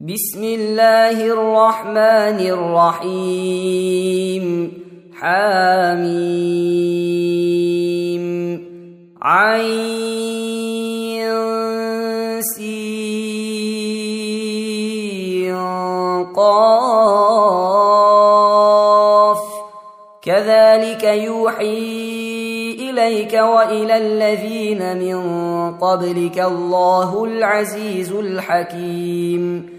بسم الله الرحمن الرحيم. حاميم عين قاف. كذلك يوحي إليك وإلى الذين من قبلك الله العزيز الحكيم.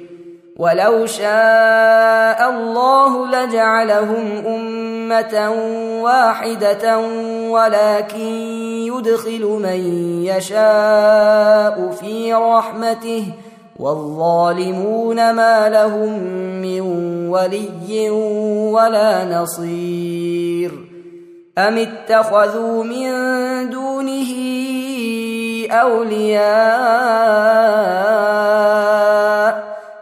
ولو شاء الله لجعلهم امه واحدة ولكن يدخل من يشاء في رحمته والظالمون ما لهم من ولي ولا نصير ام اتخذوا من دونه اولياء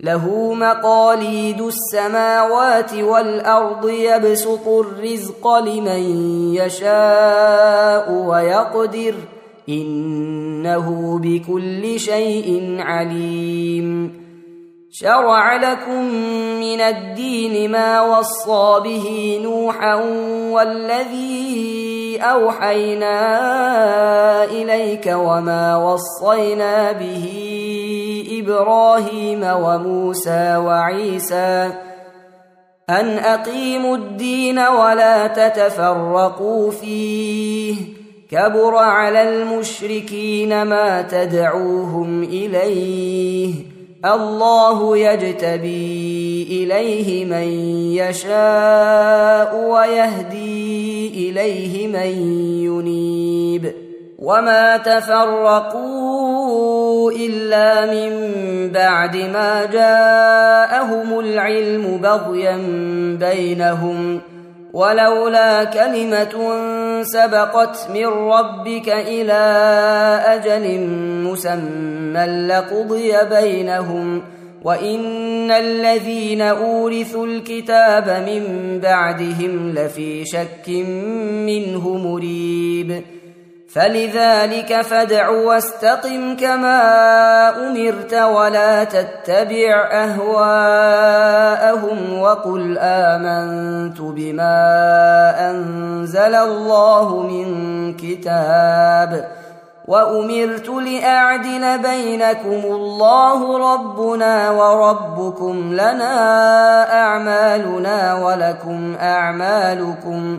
له مقاليد السماوات والأرض يبسط الرزق لمن يشاء ويقدر إنه بكل شيء عليم. شرع لكم من الدين ما وصى به نوحا والذي أوحينا إليك وما وصينا به إبراهيم وموسى وعيسى أن أقيموا الدين ولا تتفرقوا فيه كبر على المشركين ما تدعوهم إليه الله يجتبي إليه من يشاء ويهدي إليه من ينيب وما تفرقوا إلا من بعد ما جاءهم العلم بغيا بينهم. ولولا كلمة سبقت من ربك إلى أجل مسمى لقضي بينهم. وإن الذين أورثوا الكتاب من بعدهم لفي شك منه مريب. فلذلك فادع واستقم كما أمرت ولا تتبع أهواءهم وقل آمنت بما أنزل الله من كتاب وأمرت لأعدل بينكم الله ربنا وربكم لنا أعمالنا ولكم أعمالكم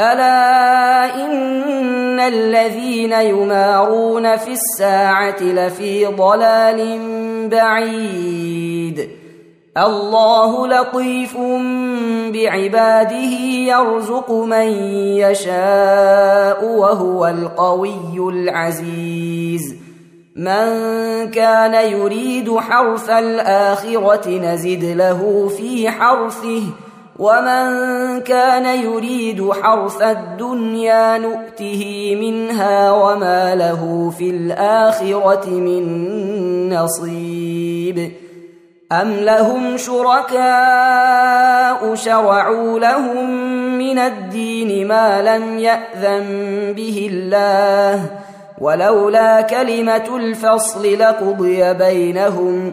ألا إن الذين يمارون في الساعة لفي ضلال بعيد. الله لطيف بعباده يرزق من يشاء وهو القوي العزيز. من كان يريد حرث الآخرة نزد له في حرثه ومن كان يريد حرث الدنيا نؤته منها وما له في الآخرة من نصيب أم لهم شركاء شرعوا لهم من الدين ما لم يأذن به الله ولولا كلمة الفصل لقضي بينهم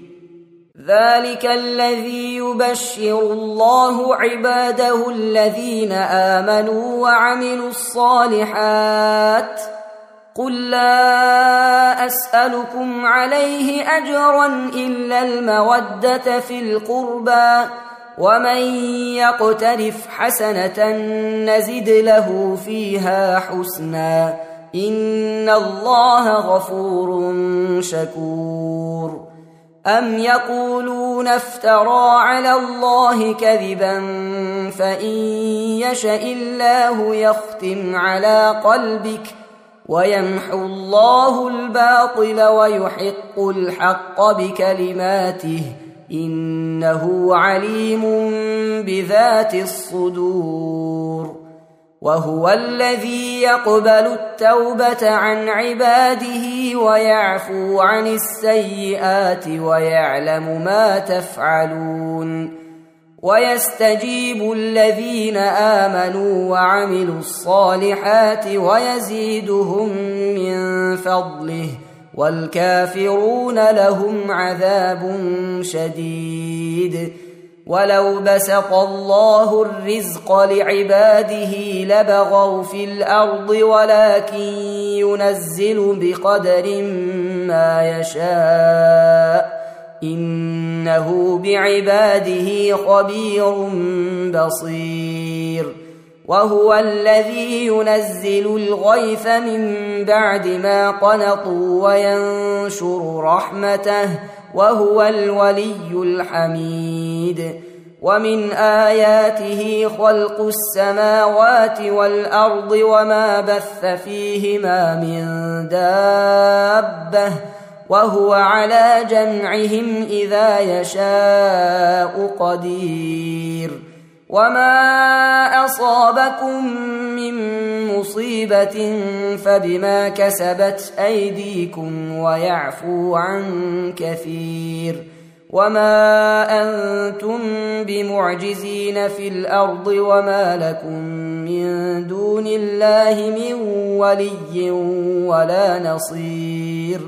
ذلك الذي يبشر الله عباده الذين آمنوا وعملوا الصالحات. قل لا أسألكم عليه أجرا إلا المودة في القربى ومن يقترف حسنة نزد له فيها حسنا. إن الله غفور شكور. ام يقولون افترى على الله كذبا فان يشا الله يختم على قلبك ويمحو الله الباطل ويحق الحق بكلماته انه عليم بذات الصدور وهو الذي يقبل التوبة عن عباده ويعفو عن السيئات ويعلم ما تفعلون ويستجيب الذين آمنوا وعملوا الصالحات ويزيدهم من فضله والكافرون لهم عذاب شديد ولو بسط الله الرزق لعباده لبغوا في الأرض ولكن ينزل بقدر ما يشاء انه بعباده خبير بصير وهو الذي ينزل الغيث من بعد ما قنطوا وينشر رحمته وهو الولي الحميد ومن آياته خلق السماوات والأرض وما بث فيهما من دابة وهو على جمعهم إذا يشاء قدير وما أصابكم من مصيبة فبما كسبت أيديكم ويعفو عن كثير وما أنتم بمعجزين في الأرض وما لكم من دون الله من ولي ولا نصير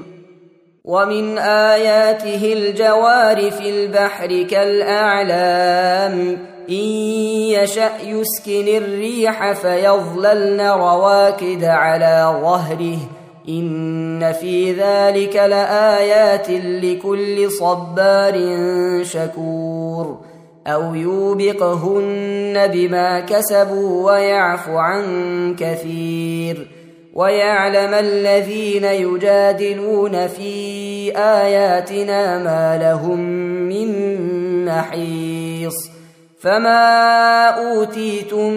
ومن اياته الجوار في البحر كالاعلام ان يشا يسكن الريح فيظللن رواكد على ظهره إن في ذلك لآيات لكل صبار شكور أو يوبقهن بما كسبوا ويعفو عن كثير ويعلم الذين يجادلون في آياتنا ما لهم من محيص فما اوتيتم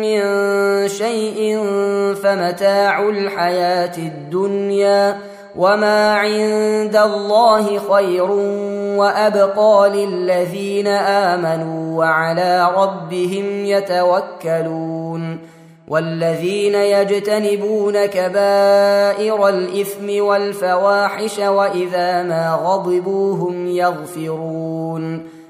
من شيء فمتاع الحياة الدنيا وما عند الله خير وابقى للذين امنوا وعلى ربهم يتوكلون والذين يجتنبون كبائر الاثم والفواحش واذا ما غضبوا هم يغفرون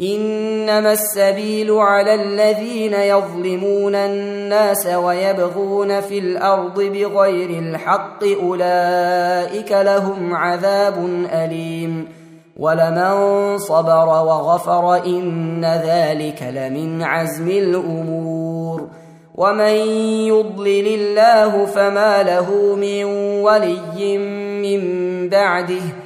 إنما السبيل على الذين يظلمون الناس ويبغون في الأرض بغير الحق أولئك لهم عذاب أليم. ولمن صبر وغفر إن ذلك لمن عزم الأمور. ومن يضلل الله فما له من ولي من بعده.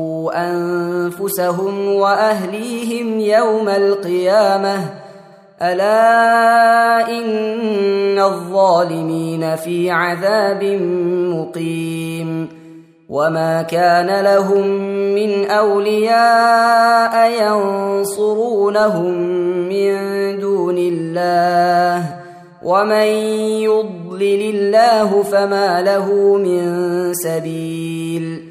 أنفسهم وأهليهم يوم القيامة. ألا إن الظالمين في عذاب مقيم. وما كان لهم من أولياء ينصرونهم من دون الله. ومن يضلل الله فما له من سبيل.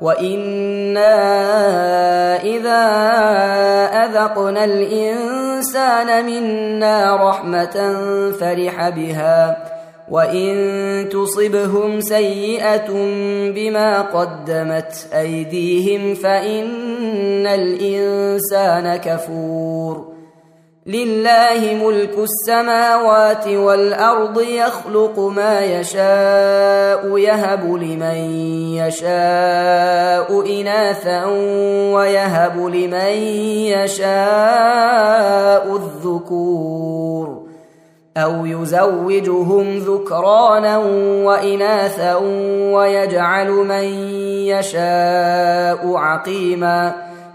وأنا اذا اذقنا الانسان منا رحمه فرح بها وان تصبهم سيئه بما قدمت ايديهم فان الانسان كفور لله ملك السماوات والأرض يخلق ما يشاء يهب لمن يشاء إناثا ويهب لمن يشاء الذكور. أو يزوجهم ذكرانا وإناثا ويجعل من يشاء عقيما.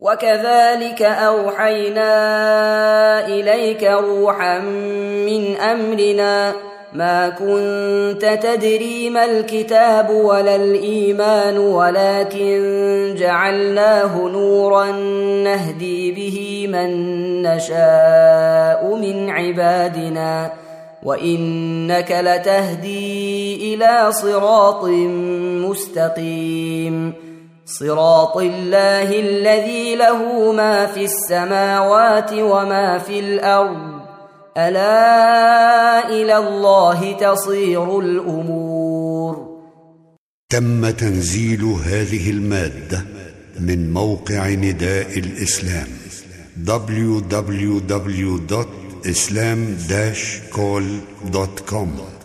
وكذلك أوحينا إليك روحا من أمرنا ما كنت تدري ما الكتاب ولا الإيمان ولكن جعلناه نورا نهدي به من نشاء من عبادنا. وإنك لتهدي إلى صراط مستقيم. صراط الله الذي له ما في السماوات وما في الأرض. ألا إلى الله تصير الأمور. تم تنزيل هذه المادة من موقع نداء الإسلام www.islam-call.com